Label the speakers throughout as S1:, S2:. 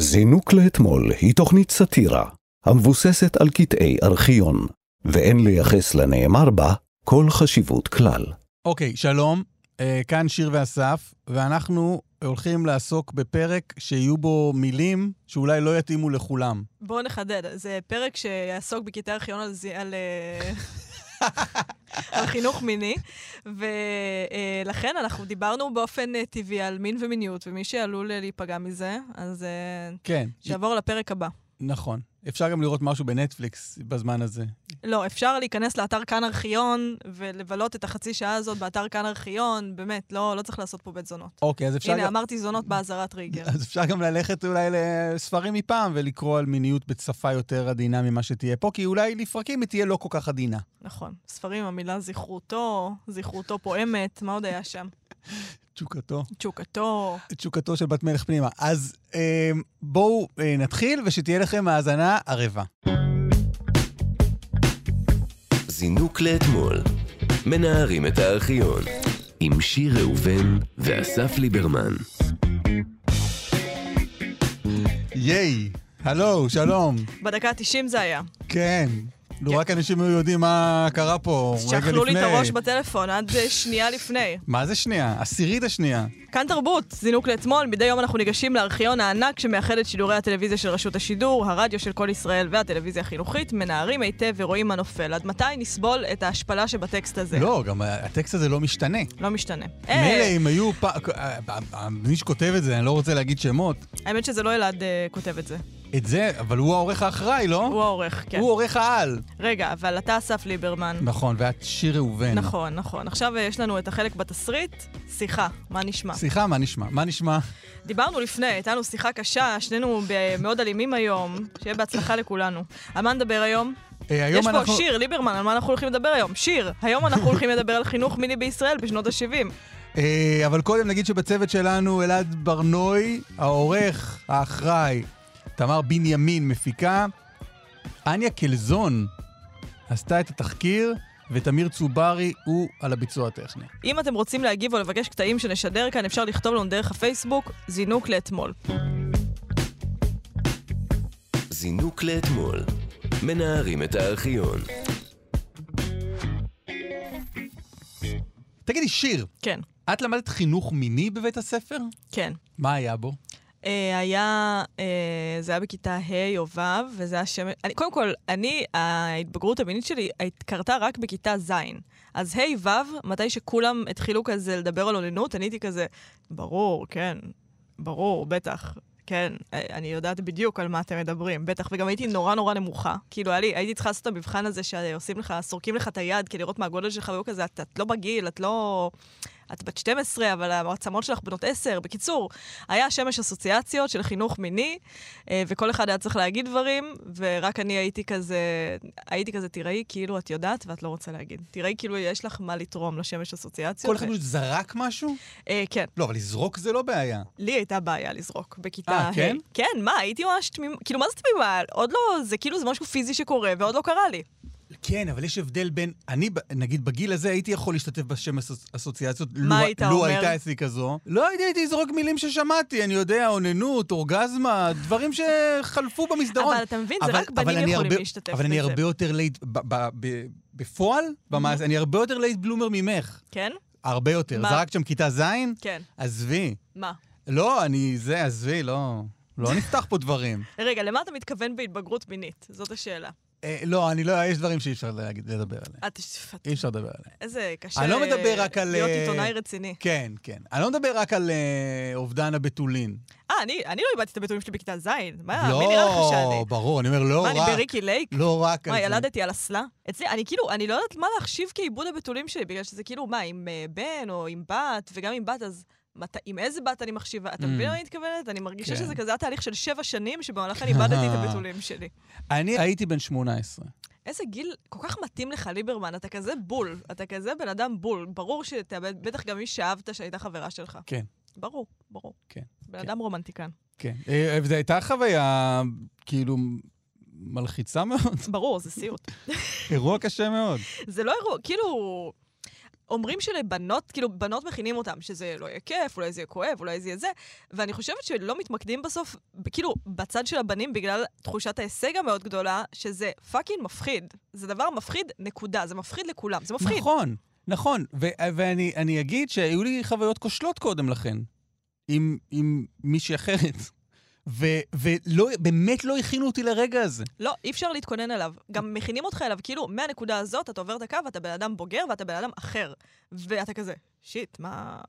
S1: זינוק לאתמול היא תוכנית סאטירה המבוססת על קטעי ארכיון, ואין לייחס לנאמר בה כל חשיבות כלל.
S2: אוקיי, שלום, אה, כאן שיר ואסף, ואנחנו הולכים לעסוק בפרק שיהיו בו מילים שאולי לא יתאימו לכולם.
S3: בואו נחדד, זה פרק שיעסוק בקטעי ארכיון על, על, אה, על חינוך מיני, ולכן אנחנו דיברנו באופן אה, טבעי על מין ומיניות, ומי שעלול אה, להיפגע מזה, אז אה,
S2: כן,
S3: שיעבור לפרק הבא.
S2: נכון. אפשר גם לראות משהו בנטפליקס בזמן הזה.
S3: לא, אפשר להיכנס לאתר כאן ארכיון ולבלות את החצי שעה הזאת באתר כאן ארכיון, באמת, לא, לא צריך לעשות פה בית זונות.
S2: אוקיי, אז אפשר
S3: הנה,
S2: גם...
S3: אמרתי זונות באזהרת ריגר.
S2: אז אפשר גם ללכת אולי לספרים מפעם ולקרוא על מיניות בשפה יותר עדינה ממה שתהיה פה, כי אולי לפרקים היא תהיה לא כל כך עדינה.
S3: נכון. ספרים, המילה זכרותו, זכרותו פועמת, מה עוד היה שם?
S2: תשוקתו.
S3: תשוקתו.
S2: תשוקתו של בת מלך פנימה. אז אה, בואו אה, נתחיל, ושתהיה לכם האזנה ערבה.
S4: זינוק לאתמול. מנערים את הארכיון. עם שיר ראובן ואסף ליברמן.
S2: ייי, הלו, שלום.
S3: בדקה ה-90 זה היה.
S2: כן. לו
S3: כן.
S2: רק אנשים היו יודעים מה קרה פה רגע לפני.
S3: שאכלו לי את הראש בטלפון עד אה, שנייה לפני.
S2: מה זה שנייה? עשירית השנייה.
S3: כאן תרבות, זינוק לאתמול, מדי יום אנחנו ניגשים לארכיון הענק שמאחד את שידורי הטלוויזיה של רשות השידור, הרדיו של כל ישראל והטלוויזיה החינוכית, מנערים היטב ורואים מה נופל. עד מתי נסבול את ההשפלה שבטקסט הזה?
S2: לא, גם הטקסט הזה לא משתנה.
S3: לא משתנה.
S2: מילא
S3: אה,
S2: אם היו פ... מי שכותב את זה, אני לא רוצה להגיד שמות,
S3: האמת שזה לא אלעד אה, כותב את זה.
S2: את זה, אבל הוא העורך האחראי, לא?
S3: הוא העורך, כן.
S2: הוא עורך העל.
S3: רגע, אבל אתה אסף ליברמן.
S2: נכון, ואת שיר ראובן.
S3: נכון, נכון. עכשיו אה, יש לנו את החלק בתסריט, שיחה, מה נשמע?
S2: סליחה, מה נשמע? מה נשמע?
S3: דיברנו לפני, הייתה לנו שיחה קשה, שנינו מאוד אלימים היום, שיהיה בהצלחה לכולנו. על מה נדבר היום?
S2: אה, היום
S3: יש פה
S2: אנחנו...
S3: שיר, ליברמן, על מה אנחנו הולכים לדבר היום? שיר, היום אנחנו הולכים לדבר על חינוך מיני בישראל בשנות ה-70.
S2: אה, אבל קודם נגיד שבצוות שלנו אלעד ברנוי, העורך, האחראי, תמר בנימין מפיקה, אניה קלזון עשתה את התחקיר, ותמיר צוברי הוא על הביצוע הטכני.
S3: אם אתם רוצים להגיב או לבקש קטעים שנשדר כאן, אפשר לכתוב לנו דרך הפייסבוק, זינוק לאתמול.
S4: זינוק לאתמול. מנערים את הארכיון.
S2: תגידי, שיר,
S3: כן,
S2: את למדת חינוך מיני בבית הספר?
S3: כן.
S2: מה היה בו?
S3: אה, היה, אה, זה היה בכיתה ה' או ו', וזה היה שם... אני, קודם כל, אני, ההתבגרות המינית שלי קרתה רק בכיתה ז'. אז ה' ו', מתי שכולם התחילו כזה לדבר על אוננות, אני הייתי כזה, ברור, כן, ברור, בטח. כן, אה, אני יודעת בדיוק על מה אתם מדברים, בטח, וגם הייתי נורא נורא נמוכה. כאילו, לי, הייתי צריכה לעשות את המבחן הזה שעושים לך, סורקים לך את היד כדי לראות מה הגודל שלך, והיו כזה, את, את לא בגיל, את לא... את בת 12, אבל העצמות שלך בנות 10. בקיצור, היה שמש אסוציאציות של חינוך מיני, אה, וכל אחד היה צריך להגיד דברים, ורק אני הייתי כזה, הייתי כזה, תראי כאילו את יודעת ואת לא רוצה להגיד. תראי כאילו יש לך מה לתרום לשמש אסוציאציות.
S2: כל אחד זרק משהו?
S3: אה, כן,
S2: לא, אבל לזרוק זה לא בעיה.
S3: לי הייתה בעיה לזרוק בכיתה
S2: אה,
S3: ה'.
S2: כן?
S3: כן, מה, הייתי ממש תמימה, כאילו, מה זה תמימה? עוד לא, זה כאילו, זה משהו פיזי שקורה, ועוד לא קרה לי.
S2: כן, אבל יש הבדל בין... אני, נגיד, בגיל הזה הייתי יכול להשתתף בשם אס- אסוציאציות.
S3: מה
S2: לו-
S3: היית
S2: לו
S3: אומר?
S2: הייתה אצלי כזו. לא הייתי, הייתי לזרוק מילים ששמעתי, אני יודע, אוננות, אורגזמה, דברים שחלפו במסדרון.
S3: אבל אתה מבין, זה
S2: אבל-
S3: רק
S2: אבל
S3: בנים
S2: אני
S3: יכולים
S2: הרבה-
S3: להשתתף
S2: אבל אני
S3: בזה.
S2: הרבה יותר late... ב- ב- ב- בפועל, במעש, אני הרבה יותר late bloomer ממך.
S3: כן?
S2: הרבה יותר. זרקת שם כיתה ז'?
S3: כן.
S2: עזבי.
S3: מה?
S2: לא, אני... זה, עזבי, לא... לא נפתח פה דברים.
S3: רגע, למה אתה מתכוון בהתבגרות מינית? זאת השאלה.
S2: אה, לא, אני לא... יש דברים שאי אפשר לדבר עליהם.
S3: את-
S2: אי אפשר לדבר עליהם.
S3: איזה קשה
S2: אני לא מדבר רק על,
S3: להיות
S2: אה,
S3: עיתונאי רציני.
S2: כן, כן. אני לא מדבר רק על אה, אובדן הבתולין.
S3: אה, אני אני לא איבדתי את הבתולים שלי בכיתה ז'. מה, מי נראה לך
S2: לא,
S3: שאני?
S2: ברור, אני אומר, לא
S3: מה, אני
S2: רק.
S3: בריקי לייק?
S2: לא רק
S3: מה. ילדתי על אסלה? אצלי, אני כאילו, אני לא יודעת מה להחשיב כעיבוד הבתולים שלי, בגלל שזה כאילו, מה, עם אה, בן או עם בת, וגם עם בת, אז מת, עם איזה בת אני מחשיבה? אתה
S2: Mm.
S3: מבין למה אני מתכוונת? אני מרגישה
S2: כן.
S3: שזה כזה תהליך של שבע שנים, שבמהלכן איבדתי את הבתולים שלי.
S2: אני הייתי בן 18.
S3: איזה גיל כל כך מתאים לך, ליברמן, אתה כזה בול, אתה כזה בן אדם בול. ברור שאתה, בטח גם מי שאהבת שהייתה חברה שלך.
S2: כן.
S3: ברור, ברור.
S2: כן,
S3: בן
S2: כן.
S3: אדם רומנטיקן.
S2: כן. אה, וזו הייתה חוויה, כאילו, מלחיצה מאוד.
S3: ברור, זה סיוט.
S2: אירוע קשה מאוד.
S3: זה לא אירוע, כאילו... אומרים שלבנות, כאילו, בנות מכינים אותם, שזה לא יהיה כיף, אולי זה יהיה כואב, אולי זה יהיה זה, ואני חושבת שלא מתמקדים בסוף, כאילו, בצד של הבנים, בגלל תחושת ההישג המאוד גדולה, שזה fucking מפחיד. זה דבר מפחיד, נקודה. זה מפחיד לכולם, זה מפחיד.
S2: נכון, נכון. ו- ואני אני אגיד שהיו לי חוויות כושלות קודם לכן, עם, עם מישהי אחרת. ובאמת לא הכינו אותי לרגע הזה.
S3: לא, אי אפשר להתכונן אליו. גם מכינים אותך אליו, כאילו, מהנקודה הזאת אתה עובר את הקו, אתה בן אדם בוגר ואתה בן אדם אחר. ואתה כזה, שיט, מה...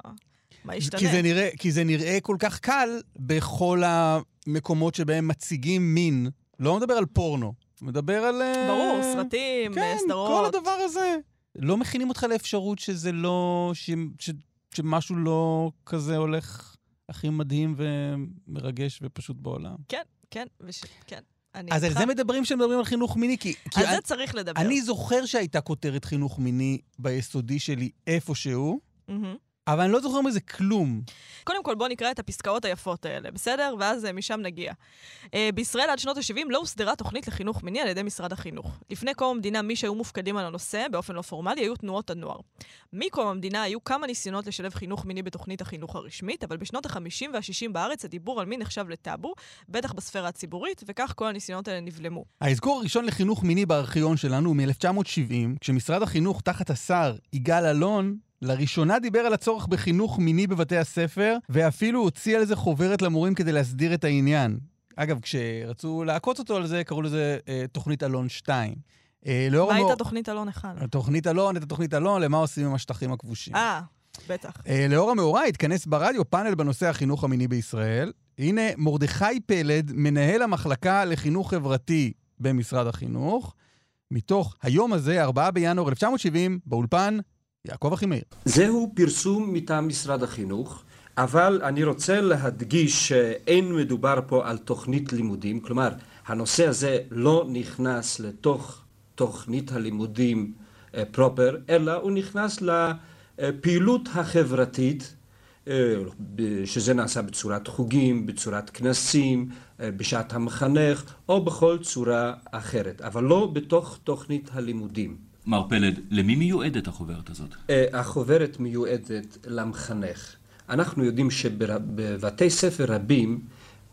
S3: מה ישתנה?
S2: כי זה, נראה, כי זה נראה כל כך קל בכל המקומות שבהם מציגים מין. לא מדבר על פורנו, מדבר על... אה,
S3: ברור, סרטים,
S2: כן,
S3: סדרות.
S2: כל הדבר הזה. לא מכינים אותך לאפשרות שזה לא... ש, ש, שמשהו לא כזה הולך הכי מדהים ומרגש ופשוט בעולם.
S3: כן, כן, וש... כן.
S2: אז על. זה מדברים כשמדברים על חינוך מיני, כי...
S3: על זה צריך לדבר.
S2: אני זוכר שהייתה כותרת חינוך מיני ביסודי שלי איפשהו,
S3: מהמם.
S2: אבל אני לא זוכר מזה כלום.
S3: קודם כל, בואו נקרא את הפסקאות היפות האלה, בסדר? ואז אה, משם נגיע. Uh, בישראל עד שנות ה-70 לא הוסדרה תוכנית לחינוך מיני על ידי משרד החינוך. לפני קום המדינה, מי שהיו מופקדים על הנושא, באופן לא פורמלי, היו תנועות הנוער. מקום המדינה היו כמה ניסיונות לשלב חינוך מיני בתוכנית החינוך הרשמית, אבל בשנות ה-50 וה-60 בארץ הדיבור על מין נחשב לטאבו, בטח בספירה הציבורית, וכך כל הניסיונות האלה נבלמו.
S2: האזכור הראשון לחינוך מיני בארכיון שלנו הוא מ-1970, כשמשרד החינוך תחת השר יגאל אלון לראשונה דיבר על הצורך בחינוך מיני בבתי הספר, ואפילו הוציא על זה חוברת למורים כדי להסדיר את העניין. אגב, כשרצו לעקוץ אותו על זה, קראו לזה אה, תוכנית אלון 2. אה,
S3: מה
S2: המאור-
S3: הייתה תוכנית אלון אחד?
S2: תוכנית אלון, את התוכנית אלון, למה עושים עם השטחים הכבושים.
S3: אה, בטח.
S2: אה, לאור המאורע התכנס ברדיו פאנל בנושא החינוך המיני בישראל. הנה מרדכי פלד, מנהל המחלקה לחינוך חברתי במשרד החינוך, מתוך היום הזה, 4 בינואר 1970, באולפן, יעקב אחימאיר.
S5: זהו פרסום מטעם משרד החינוך, אבל אני רוצה להדגיש שאין מדובר פה על תוכנית לימודים, כלומר הנושא הזה לא נכנס לתוך תוכנית הלימודים אה, פרופר, אלא הוא נכנס לפעילות החברתית, אה, שזה נעשה בצורת חוגים, בצורת כנסים, אה, בשעת המחנך, או בכל צורה אחרת, אבל לא בתוך תוכנית הלימודים.
S6: מר פלד, למי מיועדת החוברת הזאת?
S5: אה, החוברת מיועדת למחנך. אנחנו יודעים שבבתי ספר רבים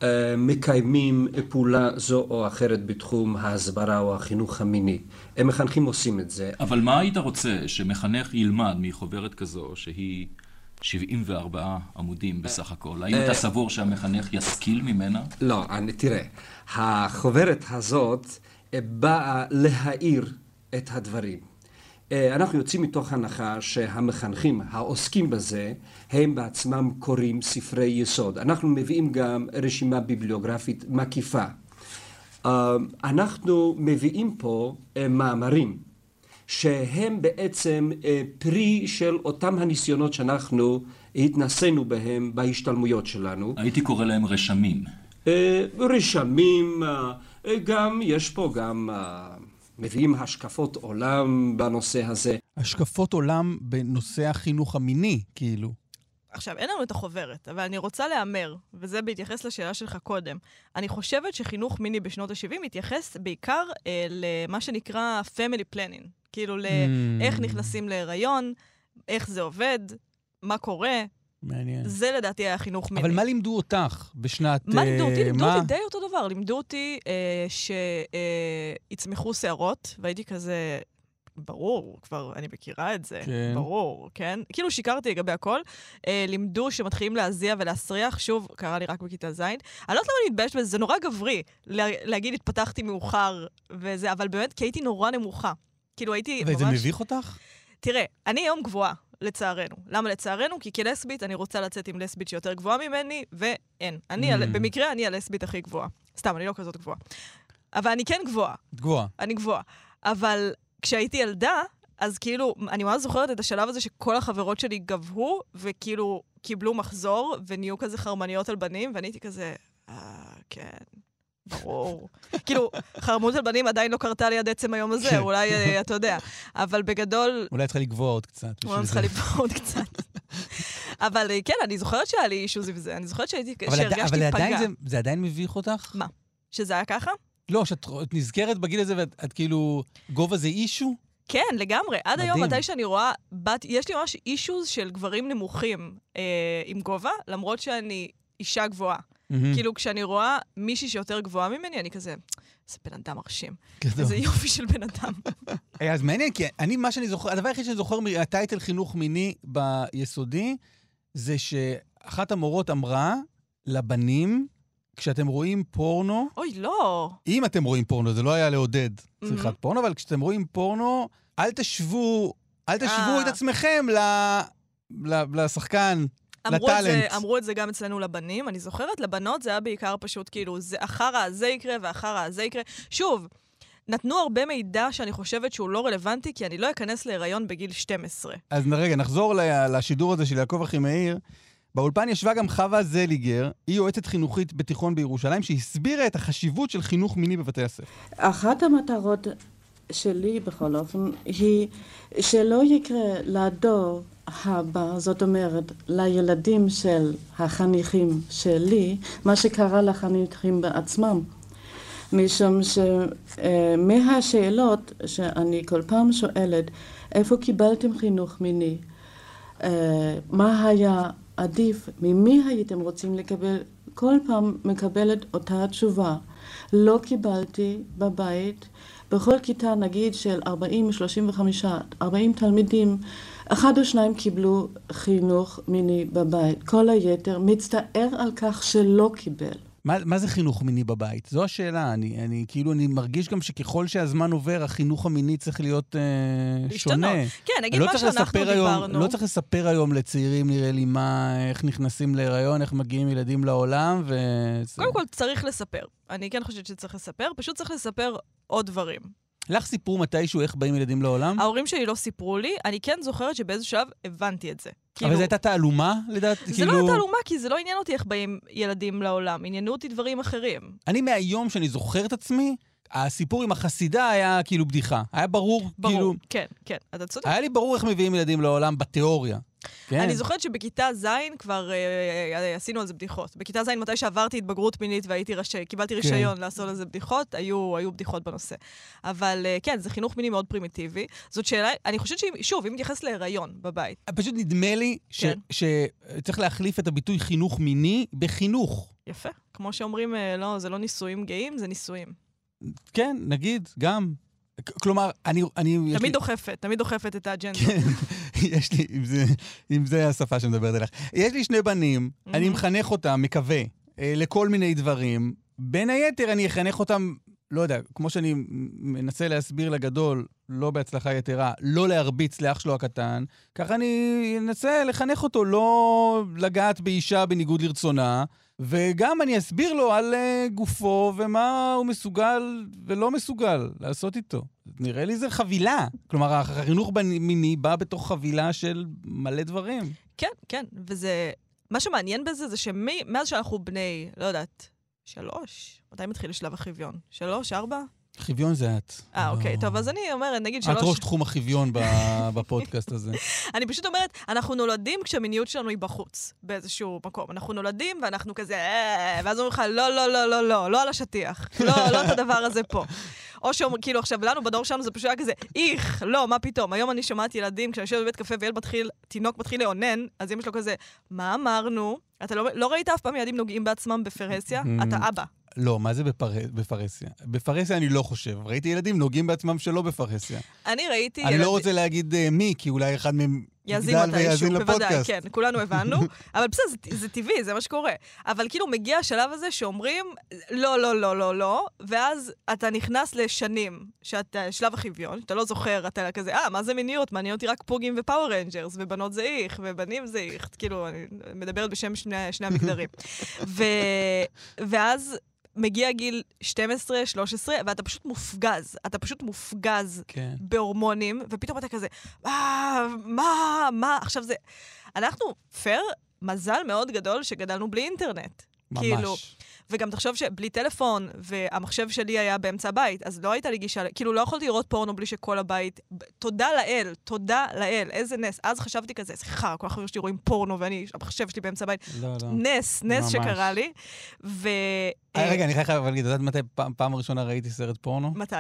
S5: אה, מקיימים פעולה זו או אחרת בתחום ההסברה או החינוך המיני. הם מחנכים עושים את זה.
S6: אבל מה היית רוצה שמחנך ילמד מחוברת כזו שהיא 74 עמודים בסך הכל? האם אתה סבור שהמחנך ישכיל ממנה?
S5: לא, תראה, החוברת הזאת אה, באה להאיר את הדברים. אה, אנחנו יוצאים מתוך הנחה שהמחנכים העוסקים בזה, הם בעצמם קוראים ספרי יסוד. אנחנו מביאים גם רשימה ביבליוגרפית מקיפה. אה, אנחנו מביאים פה אה, מאמרים שהם בעצם פרי של אותם הניסיונות שאנחנו התנסינו בהם בהשתלמויות שלנו.
S6: הייתי קורא להם רשמים.
S5: רשמים, גם, יש פה גם, מביאים השקפות עולם בנושא הזה.
S2: השקפות עולם בנושא החינוך המיני, כאילו.
S3: עכשיו, אין לנו את החוברת, אבל אני רוצה להמר, וזה בהתייחס לשאלה שלך קודם. אני חושבת שחינוך מיני בשנות ה-70 מתייחס בעיקר אה, למה שנקרא family planning. כאילו, לאיך נכנסים להיריון, איך זה עובד, מה קורה.
S2: מעניין.
S3: זה לדעתי היה חינוך מיני.
S2: אבל מה לימדו אותך בשנת...
S3: מה לימדו אותי?
S2: אה,
S3: לימדו
S2: מה?
S3: אותי די אותו דבר. לימדו אותי אה, שיצמחו שערות, והייתי כזה, ברור, כבר אני מכירה את זה,
S2: כן.
S3: ברור, כן? כאילו שיקרתי לגבי הכל. אה, לימדו שמתחילים להזיע ולהסריח, שוב, קרה לי רק בכיתה ז'. אני לא יודעת למה אני מתביישת בזה, זה נורא גברי לה, להגיד התפתחתי מאוחר וזה, אבל באמת, כי הייתי נורא נמוכה. כאילו הייתי ממש...
S2: וזה מביך אותך?
S3: תראה, אני היום גבוהה, לצערנו. למה לצערנו? כי כלסבית אני רוצה לצאת עם לסבית שיותר גבוהה ממני, ואין. אני,
S2: Mm.
S3: mm. במקרה, אני הלסבית הכי גבוהה. סתם, אני לא כזאת גבוהה. אבל אני כן גבוהה,
S2: גבוהה.
S3: אני גבוהה. אבל כשהייתי ילדה, אז כאילו, אני ממש זוכרת את השלב הזה שכל החברות שלי גבהו, וכאילו קיבלו מחזור, ונהיו כזה חרמניות על בנים, ואני הייתי כזה, אה, כן. ברור. כאילו, חרמות על בנים עדיין לא קרתה לי עד עצם היום הזה,
S2: כן.
S3: אולי, אה, אתה יודע. אבל בגדול,
S2: אולי צריכה לגבוה עוד קצת.
S3: אולי. צריכה לבחור עוד קצת. אבל אה, כן, אני זוכרת שהיה לי אישוז עם זה. אני זוכרת
S2: אבל
S3: שהרגשתי
S2: אבל עדיין
S3: פגע.
S2: זה- זה עדיין מביך אותך?
S3: מה? שזה היה ככה?
S2: לא, שאת את נזכרת בגיל הזה ואת את כאילו, גובה זה אישו?
S3: כן, לגמרי. עד היום,
S2: מדהים.
S3: מתי שאני רואה בת, יש לי ממש אישוז של גברים נמוכים אה, עם גובה, למרות שאני אישה גבוהה.
S2: מהמם.
S3: כאילו, כשאני רואה מישהי שיותר גבוהה ממני, אני כזה, איזה בן אדם מרשים.
S2: גדול.
S3: איזה יופי של בן אדם.
S2: אה, אז מעניין, כי אני, מה שאני זוכר, הדבר היחיד שאני זוכר מהטייטל חינוך מיני ביסודי, זה שאחת המורות אמרה לבנים, כשאתם רואים פורנו,
S3: אוי, לא.
S2: אם אתם רואים פורנו, זה לא היה לעודד צריכת
S3: מהמם.
S2: פורנו, אבל כשאתם רואים פורנו, אל תשוו, אל תשוו
S3: אה.
S2: את עצמכם ל, ל, לשחקן,
S3: אמרו את, זה,
S2: לטאלנט.
S3: אמרו את זה גם אצלנו לבנים, אני זוכרת, לבנות זה היה בעיקר פשוט כאילו, זה החרא הזה יקרה והחרא הזה יקרה. שוב, נתנו הרבה מידע שאני חושבת שהוא לא רלוונטי, כי אני לא אכנס להיריון בגיל 12.
S2: אז רגע, נחזור ל- לשידור הזה של יעקב אחימאיר. באולפן ישבה גם חווה זליגר, היא יועצת חינוכית בתיכון בירושלים, שהסבירה את החשיבות של חינוך מיני בבתי הספר.
S7: אחת המטרות שלי בכל אופן היא שלא יקרה לדור הבא, זאת אומרת לילדים של החניכים שלי, מה שקרה לחניכים בעצמם. משום שמהשאלות שאני כל פעם שואלת, איפה קיבלתם חינוך מיני? אה, מה היה עדיף? ממי הייתם רוצים לקבל? כל פעם מקבלת אותה תשובה. לא קיבלתי בבית, בכל כיתה נגיד של 40, 35, 40 תלמידים, אחד או שניים קיבלו חינוך מיני בבית. כל היתר מצטער על כך שלא קיבל.
S2: מה, מה זה חינוך מיני בבית? זו השאלה. אני, אני כאילו, אני מרגיש גם שככל שהזמן עובר, החינוך המיני צריך להיות אה, שונה.
S3: כן, נגיד
S2: לא
S3: מה שאנחנו
S2: לספר היום,
S3: דיברנו.
S2: לא צריך לספר היום לצעירים, נראה לי, מה, איך נכנסים להיריון, איך מגיעים ילדים לעולם, ו...
S3: קודם כל, צריך לספר. אני כן חושבת שצריך לספר, פשוט צריך לספר עוד דברים.
S2: לך סיפרו מתישהו איך באים ילדים לעולם?
S3: ההורים שלי לא סיפרו לי, אני כן זוכרת שבאיזשהו שלב הבנתי את זה.
S2: אבל זו הייתה תעלומה, לדעת?
S3: זה
S2: כאילו...
S3: לא הייתה תעלומה, כי זה לא עניין אותי איך באים ילדים לעולם, עניינו אותי דברים אחרים.
S2: אני מהיום שאני זוכר את עצמי, הסיפור עם החסידה היה כאילו בדיחה. היה ברור,
S3: ברור,
S2: כאילו...
S3: כן, כן, אתה צודק.
S2: היה לי ברור איך מביאים ילדים לעולם בתיאוריה. כן.
S3: אני זוכרת שבכיתה ז' כבר אה, אה, עשינו על זה בדיחות. בכיתה ז', מתי שעברתי התבגרות מינית והייתי רש... קיבלתי
S2: כן.
S3: רישיון לעשות על זה בדיחות, היו, היו בדיחות בנושא. אבל אה, כן, זה חינוך מיני מאוד פרימיטיבי. זאת שאלה, אני חושבת ששוב, אם נתייחס להיריון בבית,
S2: פשוט נדמה לי ש-
S3: כן.
S2: שצריך להחליף את הביטוי חינוך מיני בחינוך.
S3: יפה. כמו שאומרים, אה, לא, זה לא נישואים גאים, זה נישואים.
S2: כן, נגיד, גם. כלומר, אני... אני לי-
S3: תמיד דוחפת, תמיד דוחפת את האג'נדה.
S2: כן, יש לי, אם זה, אם זה השפה שמדברת אליך. יש לי שני בנים, אני
S3: מהמם.
S2: מחנך אותם, מקווה, אה, לכל מיני דברים. בין היתר, אני אחנך אותם, לא יודע, כמו שאני מנסה להסביר לגדול, לא בהצלחה יתרה, לא להרביץ לאח שלו הקטן, ככה אני אנסה לחנך אותו לא לגעת באישה בניגוד לרצונה, וגם אני אסביר לו על uh, גופו ומה הוא מסוגל ולא מסוגל לעשות איתו. נראה לי זה חבילה. כלומר, החינוך מיני בא בתוך חבילה של מלא דברים.
S3: כן, כן, וזה... מה שמעניין בזה זה שמאז שאנחנו בני, לא יודעת, שלוש? מתי מתחיל שלב החביון? שלוש, ארבע?
S2: חביון זה את.
S3: אה, אוקיי,
S2: לא.
S3: טוב, אז אני אומרת, נגיד
S2: את
S3: שלוש...
S2: ראש תחום החביון בפודקאסט הזה.
S3: אני פשוט אומרת, אנחנו נולדים כשהמיניות שלנו היא בחוץ, באיזשהו מקום. אנחנו נולדים ואנחנו כזה, "אה", ואז אומרים לך, לא, לא, לא, לא, לא, לא על השטיח. לא, לא את הדבר הזה פה. או שאומרים, כאילו עכשיו, לנו, בדור שלנו, זה פשוט היה כזה, איך, לא, מה פתאום. היום אני שומעת ילדים, כשאני יושבת בבית קפה וילד מתחיל, תינוק מתחיל לאונן, אז אמא שלו כזה, מה אמרנו? אתה לא, לא ראית אף פעם ילדים נוגעים בעצמם בפרהסיה?
S2: Mm.
S3: אתה אבא.
S2: לא, מה זה בפר... בפרהסיה? בפרהסיה אני לא חושב. ראיתי ילדים נוגעים בעצמם שלא בפרהסיה.
S3: אני ראיתי...
S2: אני
S3: ילד-
S2: לא רוצה להגיד אה, מי, כי אולי אחד מהם
S3: יאזין
S2: יגדל
S3: מתישהו,
S2: ויאזין
S3: בוודאי,
S2: לפודקאסט.
S3: כן, כולנו הבנו. אבל בסדר, זה, זה טבעי, זה מה שקורה. אבל כאילו מגיע השלב הזה שאומרים, לא, לא, לא, לא, לא, ואז אתה נכנס לשנים, שאתה, שלב החביון, שאתה לא זוכר, אתה כזה, אה, מה זה מיניות? מעניין אותי רק פוגים ו Power Rangers, ובנות זה איך, ובנים זה איך. כאילו, אני מדברת בשם שני, שני המגדרים. ו, ואז... מגיע גיל 12, 13, ואתה פשוט מופגז. אתה פשוט מופגז
S2: כן.
S3: בהורמונים, ופתאום אתה כזה, אה, מה, מה, עכשיו זה... אנחנו, פייר, מזל מאוד גדול שגדלנו בלי אינטרנט.
S2: ממש.
S3: כאילו, וגם תחשוב שבלי טלפון, והמחשב שלי היה באמצע הבית, אז לא הייתה לי גישה, כאילו לא יכולתי לראות פורנו בלי שכל הבית... תודה לאל, תודה לאל, איזה נס. אז חשבתי כזה, חרא, כל החברים שלי רואים פורנו ואני, המחשב שלי באמצע הבית.
S2: לא, לא.
S3: נס, נס
S2: ממש.
S3: שקרה לי. ו...
S2: אה, רגע, אני חייב להגיד, את יודעת מתי פעם פעם ראשונה ראיתי סרט פורנו?
S3: מתי?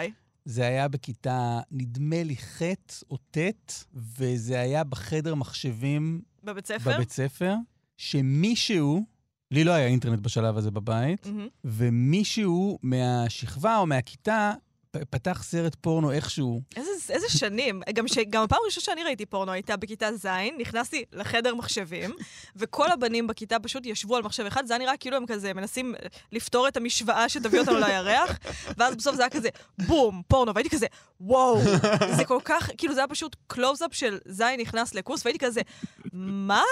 S2: זה היה בכיתה, נדמה לי, ח' או ט', וזה היה בחדר מחשבים
S3: בבית ספר?
S2: בבית ספר, שמישהו, לי לא היה אינטרנט בשלב הזה בבית,
S3: מהמם.
S2: ומישהו מהשכבה או מהכיתה פתח סרט פורנו איכשהו.
S3: איזה, איזה שנים. גם, ש, גם הפעם הראשונה שאני ראיתי פורנו הייתה בכיתה ז', נכנסתי לחדר מחשבים, וכל הבנים בכיתה פשוט ישבו על מחשב אחד, זה היה נראה כאילו הם כזה מנסים לפתור את המשוואה שתביא אותנו לירח, ואז בסוף זה היה כזה בום, פורנו, והייתי כזה, וואו, זה כל כך, כאילו זה היה פשוט קלוז-אפ של ז' נכנס לקורס, והייתי כזה, מה?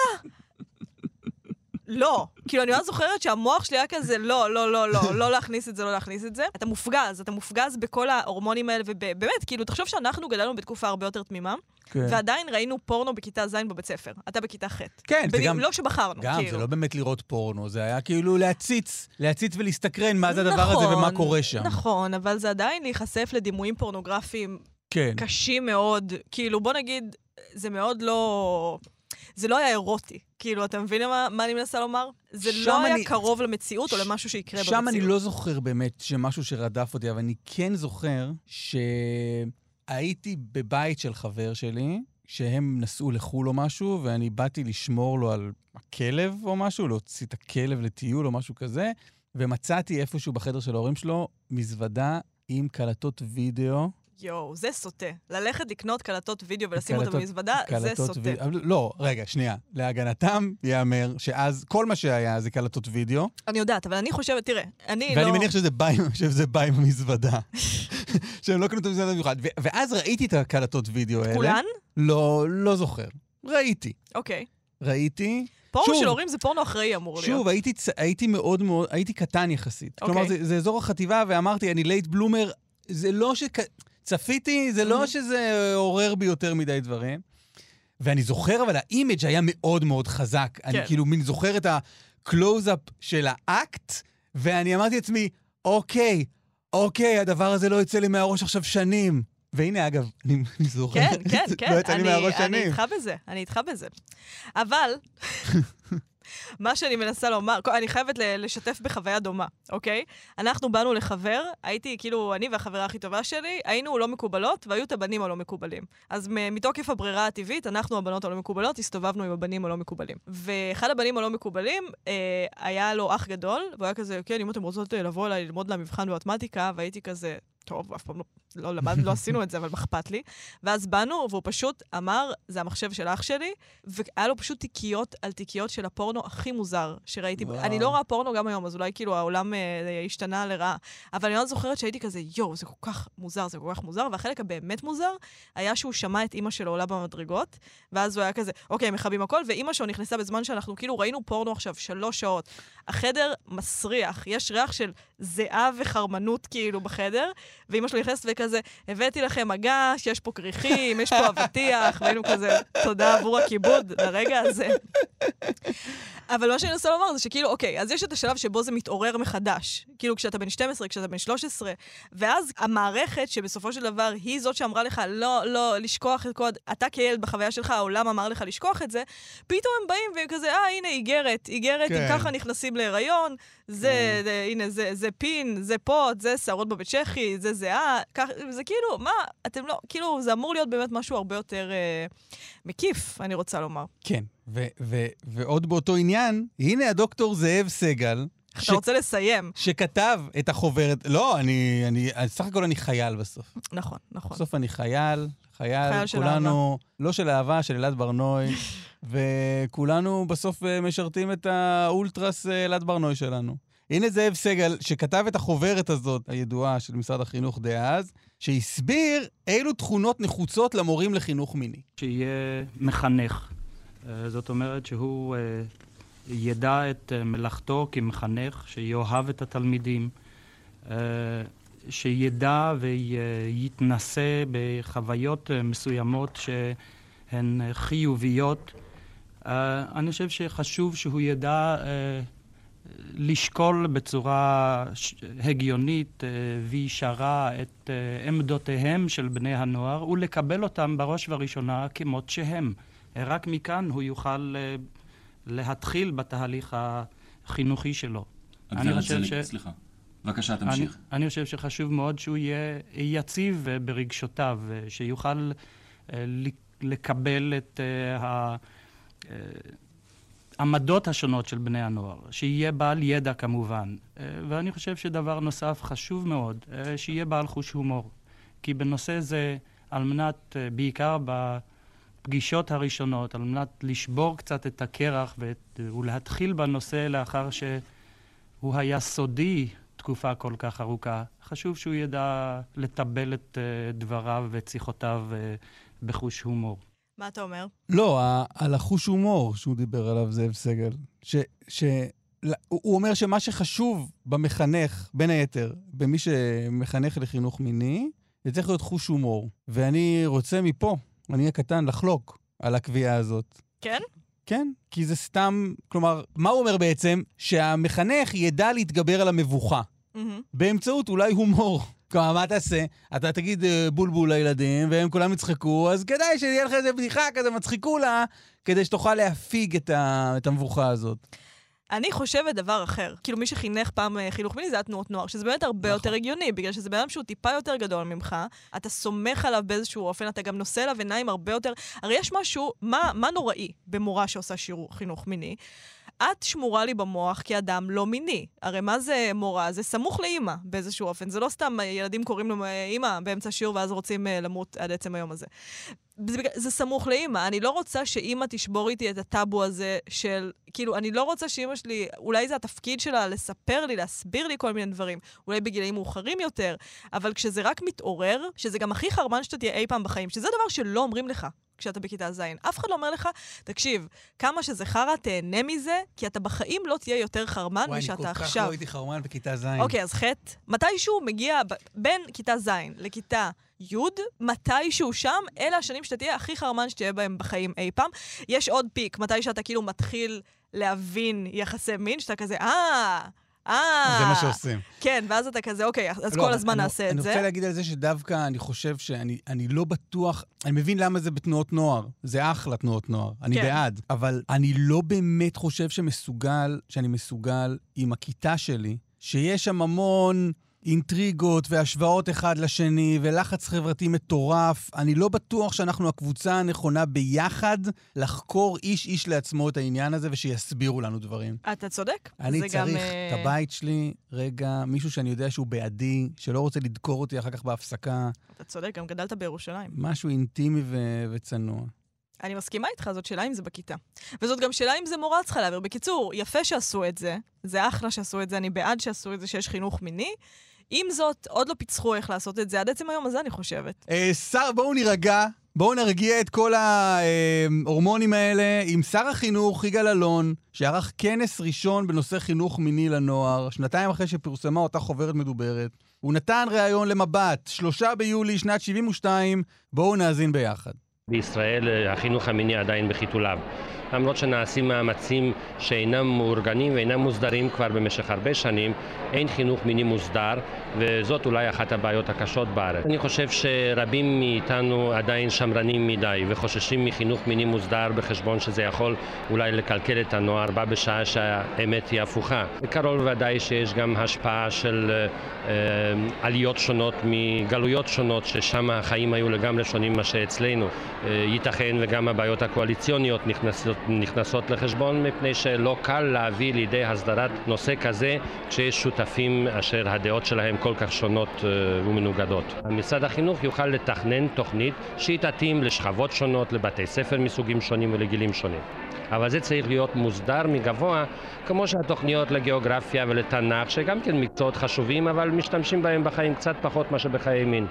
S3: לא. כאילו, אני ממש זוכרת שהמוח שלי היה כזה, לא, לא, לא, לא, לא להכניס את זה, לא להכניס את זה. אתה מופגז, אתה מופגז בכל ההורמונים האלה, ובאמת, כאילו, תחשוב שאנחנו גדלנו בתקופה הרבה יותר תמימה,
S2: כן.
S3: ועדיין ראינו פורנו בכיתה ז' בבית ספר. אתה בכיתה ח'.
S2: כן, זה גם...
S3: לא שבחרנו,
S2: גם,
S3: כאילו.
S2: זה לא באמת לראות פורנו, זה היה כאילו להציץ, להציץ ולהסתקרן מה זה הדבר הזה
S3: נכון,
S2: ומה קורה שם.
S3: נכון, אבל זה עדיין להיחשף לדימויים פורנוגרפיים
S2: כן.
S3: קשים מאוד. כאילו, בוא נגיד, זה מאוד לא... זה לא היה אירוטי. כאילו, אתה מבין מה, מה אני מנסה לומר? זה
S2: שם
S3: לא היה
S2: אני-
S3: קרוב למציאות או למשהו שיקרה במציאות.
S2: שם אני לא זוכר באמת שמשהו שרדף אותי, אבל אני כן זוכר שהייתי בבית של חבר שלי, שהם נסעו לחו"ל או משהו, ואני באתי לשמור לו על הכלב או משהו, להוציא את הכלב לטיול או משהו כזה, ומצאתי איפשהו בחדר של ההורים שלו מזוודה עם קלטות וידאו.
S3: יואו, זה סוטה. ללכת לקנות קלטות וידאו ולשים
S2: קלטות-
S3: במזוודה, זה סוטה.
S2: אבל לא, רגע, שנייה. להגנתם ייאמר שאז כל מה שהיה זה קלטות וידאו,
S3: אני יודעת, אבל אני חושבת, תראה, אני לא...
S2: ואני מניח שזה בא עם- שזה בא עם המזוודה. שהם לא קנו את המזוודה במיוחד. ו- ואז ראיתי את הקלטות וידאו האלה.
S3: כולן?
S2: לא, לא זוכר. ראיתי.
S3: אוקיי.
S2: ראיתי.
S3: פורנו
S2: שוב,
S3: של הורים זה פורנו אחראי אמור להיות.
S2: שוב, הייתי, הייתי מאוד מאוד, הייתי קטן יחסית.
S3: אוקיי.
S2: כלומר, זה, זה אזור החטיבה, ואמרתי, אני late bloomer, זה לא ש... צפיתי, זה לא שזה עורר בי יותר מדי דברים. ואני זוכר, אבל ה image היה מאוד מאוד חזק. אני
S3: כן.
S2: כאילו מין זוכר את הקלוז-אפ של האקט, ואני אמרתי לעצמי, אוקיי, אוקיי, הדבר הזה לא יוצא לי מהראש עכשיו שנים. והנה, אגב, אני, אני זוכר,
S3: כן, כן, כן.
S2: לא יצא לי
S3: אני-
S2: מהראש
S3: אני
S2: שנים.
S3: איתך בזה, אני איתך בזה. אבל, מה שאני מנסה לומר, אני חייבת לשתף בחוויה דומה, אוקיי? אנחנו באנו לחבר, הייתי, כאילו, אני והחברה הכי טובה שלי, היינו לא מקובלות, והיו את הבנים הלא מקובלים. אז מתוקף הברירה הטבעית, אנחנו הבנות הלא מקובלות, הסתובבנו עם הבנים הלא מקובלים. ואחד הבנים הלא מקובלים, אה, היה לו אח גדול, והוא היה כזה, כן, אם אתם רוצות אה, לבוא אליי ללמוד למבחן במתמטיקה, והייתי כזה, טוב, אף פעם לא, לא למד, לא עשינו את זה, אבל מה אכפת לי? ואז באנו, והוא פשוט אמר, זה המחשב של אח שלי, והיה לו פשוט תיקיות על תיקיות של הפורנו הכי מוזר שראיתי.
S2: וואו.
S3: אני לא רואה פורנו גם היום, אז אולי כאילו העולם אה, השתנה לרעה. אבל אני עוד זוכרת שהייתי כזה, יואו, זה כל כך מוזר, זה כל כך מוזר. והחלק הבאמת מוזר היה שהוא שמע את אימא שלו עולה במדרגות, ואז הוא היה כזה, אוקיי, מכבים הכל, ואימא שלו נכנסה בזמן שאנחנו כאילו ראינו פורנו עכשיו שלוש שעות. החדר מסריח, יש ריח של זיעה וחרמנות כאילו בחדר, ואימא שלו נכנסת וכזה, הבאתי לכם מגש, יש פה כריכים, יש פה אבטיח, והיינו כזה, תודה עבור הכיבוד לרגע הזה. אבל מה שאני מנסה לומר זה שכאילו, אוקיי, אז יש את השלב שבו זה מתעורר מחדש. כאילו, כשאתה בן 12, כשאתה בן 13, ואז המערכת, שבסופו של דבר היא זאת שאמרה לך, לא, לא, לשכוח את כל... אתה כילד בחוויה שלך, העולם אמר לך לשכוח את זה, פתאום הם באים והם כזה, אה, הנה, איגרת, איגרת, אם
S2: כן.
S3: ככה נכנסים להיריון, זה, זה, הנה, זה, זה פין, זה פוט, זה שערות בבית צ'כי, זה זיעה, כך, זה כאילו, מה, אתם לא, כאילו, זה אמור להיות באמת משהו הרבה יותר אה, מקיף, אני רוצה לומר.
S2: כן, ו- ו- ועוד באותו עניין, הנה הדוקטור זאב סגל,
S3: אתה רוצה לסיים.
S2: שכתב את החוברת, לא, אני, אני, סך הכל אני חייל בסוף.
S3: נכון, נכון.
S2: בסוף אני חייל, חייל,
S3: חייל של
S2: כולנו, לא של אהבה, של אלעד ברנוי, וכולנו בסוף אה, משרתים את האולטרס אה, אלעד ברנוי שלנו. הנה זאב סגל, שכתב את החוברת הזאת, הידועה של משרד החינוך דאז, שהסביר אילו תכונות נחוצות למורים לחינוך מיני.
S8: שיהיה מחנך. אה, זאת אומרת שהוא ידע את אה, מלאכתו כמחנך, שיאהב את התלמידים, אה, שידע ויתנסה בחוויות אה, מסוימות שהן חיוביות. אני חושב שחשוב שהוא ידע לשקול בצורה הגיונית וישרה את עמדותיהם של בני הנוער ולקבל אותם בראש ובראשונה כמות שהם. רק מכאן הוא יוכל להתחיל בתהליך החינוכי שלו. אני
S6: הגברת
S8: חושב
S6: זליג,
S8: ש-
S6: סליחה. בבקשה, תמשיך.
S8: אני, אני חושב שחשוב מאוד שהוא יהיה יציב אה, ברגשותיו, אה, שיוכל אה, לקבל את ה... העמדות השונות של בני הנוער, שיהיה בעל ידע כמובן. ואני חושב שדבר נוסף חשוב מאוד, שיהיה בעל חוש הומור. כי בנושא זה, על מנת, בעיקר בפגישות הראשונות, על מנת לשבור קצת את הקרח ואת, ולהתחיל בנושא לאחר שהוא היה סודי תקופה כל כך ארוכה, חשוב שהוא ידע לטבל את uh, דבריו ואת שיחותיו uh, בחוש הומור.
S3: מה אתה אומר?
S2: לא, על החוש הומור שהוא דיבר עליו, זאב סגל. ש... ש... הוא אומר שמה שחשוב במחנך, בין היתר, במי שמחנך לחינוך מיני, זה צריך להיות חוש הומור. ואני רוצה מפה, אני הקטן, לחלוק על הקביעה הזאת.
S3: כן?
S2: כן, כי זה סתם, כלומר, מה הוא אומר בעצם? שהמחנך ידע להתגבר על המבוכה. mm-hmm. באמצעות אולי הומור. כלומר, מה תעשה? אתה תגיד אה, בולבול לילדים, והם כולם יצחקו, אז כדאי שיהיה לך איזה בדיחה כזה מצחיקו לה, כדי שתוכל להפיג את, ה... את המבוכה הזאת.
S3: אני חושבת דבר אחר. כאילו, מי שחינך פעם אה, חינוך מיני זה היה תנועות נוער, שזה באמת הרבה נכון. יותר הגיוני, בגלל שזה בן אדם שהוא טיפה יותר גדול ממך, אתה סומך עליו באיזשהו אופן, אתה גם נושא אליו עיניים הרבה יותר... הרי יש משהו, מה, מה נוראי במורה שעושה שיעור חינוך מיני? את שמורה לי במוח כאדם לא מיני. הרי מה זה מורה? זה סמוך לאימא באיזשהו אופן. זה לא סתם ילדים קוראים לו אימא באמצע שיעור ואז רוצים אה, למות עד עצם היום הזה. זה, זה סמוך לאימא. אני לא רוצה שאימא תשבור איתי את הטאבו הזה של, כאילו, אני לא רוצה שאימא שלי, אולי זה התפקיד שלה לספר לי, להסביר לי כל מיני דברים, אולי בגילאים מאוחרים יותר, אבל כשזה רק מתעורר, שזה גם הכי חרמן שאתה תהיה אי פעם בחיים, שזה דבר שלא אומרים לך. כשאתה בכיתה ז'. אף אחד לא אומר לך, תקשיב, כמה שזה חרא, תהנה מזה, כי אתה בחיים לא תהיה יותר חרמן משאתה עכשיו. וואי, אני כל
S2: כך לא הייתי חרמן בכיתה ז'.
S3: אוקיי, אז חטא. מתישהו מגיע בין כיתה ז' לכיתה י', מתישהו שם, אלה השנים שאתה תהיה הכי חרמן שתהיה בהם בחיים אי פעם. יש עוד פיק, מתי שאתה כאילו מתחיל להבין יחסי מין, שאתה כזה, אה...
S2: אה... זה מה שעושים.
S3: כן, ואז אתה כזה, אוקיי, אז לא, כל הזמן נעשה את זה.
S2: אני רוצה להגיד על זה שדווקא אני חושב שאני לא בטוח, אני מבין למה זה בתנועות נוער. זה אחלה תנועות נוער, אני כן. בעד. אבל אני לא באמת חושב שמסוגל, שאני מסוגל עם הכיתה שלי, שיש שם המון... אינטריגות והשוואות אחד לשני ולחץ חברתי מטורף. אני לא בטוח שאנחנו הקבוצה הנכונה ביחד לחקור איש-איש לעצמו את העניין הזה ושיסבירו לנו דברים.
S3: אתה צודק.
S2: אני צריך גם, את uh... הבית שלי, רגע, מישהו שאני יודע שהוא בעדי, שלא רוצה לדקור אותי אחר כך בהפסקה.
S3: אתה צודק, גם גדלת בירושלים.
S2: משהו אינטימי ו- וצנוע.
S3: אני מסכימה איתך, זאת שאלה אם זה בכיתה. וזאת גם שאלה אם זה מורה צריכה להעביר. בקיצור, יפה שעשו את זה, זה אחלה שעשו את זה, אני בעד שעשו את זה שיש חינוך מיני. עם זאת, עוד לא פיצחו איך לעשות את זה עד עצם היום הזה, אני חושבת.
S2: אה, שר, בואו נירגע. בואו נרגיע את כל ההורמונים האלה עם שר החינוך יגאל אלון, שערך כנס ראשון בנושא חינוך מיני לנוער, שנתיים אחרי שפורסמה אותה חוברת מדוברת. הוא נתן ראיון למבט, שלושה ביולי שנת 72, בואו נאזין ביחד.
S9: בישראל אה, החינוך המיני עדיין בחיתוליו. למרות שנעשים מאמצים שאינם מאורגנים ואינם מוסדרים כבר במשך הרבה שנים, אין חינוך מיני מוסדר, וזאת אולי אחת הבעיות הקשות בארץ. אני חושב שרבים מאיתנו עדיין שמרנים מדי וחוששים מחינוך מיני מוסדר בחשבון שזה יכול אולי לקלקל את הנוער, בה בשעה שהאמת היא הפוכה. קרוב ודאי שיש גם השפעה של אה, עליות שונות מגלויות שונות, ששם החיים היו לגמרי שונים ממה שאצלנו. אה, ייתכן וגם הבעיות הקואליציוניות נכנסות נכנסות לחשבון מפני שלא קל להביא לידי הסדרת נושא כזה כשיש שותפים אשר הדעות שלהם כל כך שונות אה, ומנוגדות. משרד החינוך יוכל לתכנן תוכנית שהיא תתאים לשכבות שונות, לבתי ספר מסוגים שונים ולגילים שונים. אבל זה צריך להיות מוסדר מגבוה, כמו שהתוכניות לגיאוגרפיה ולתנ"ך, שגם כן מקצועות חשובים, אבל משתמשים בהם בחיים קצת פחות מאשר בחיי מין.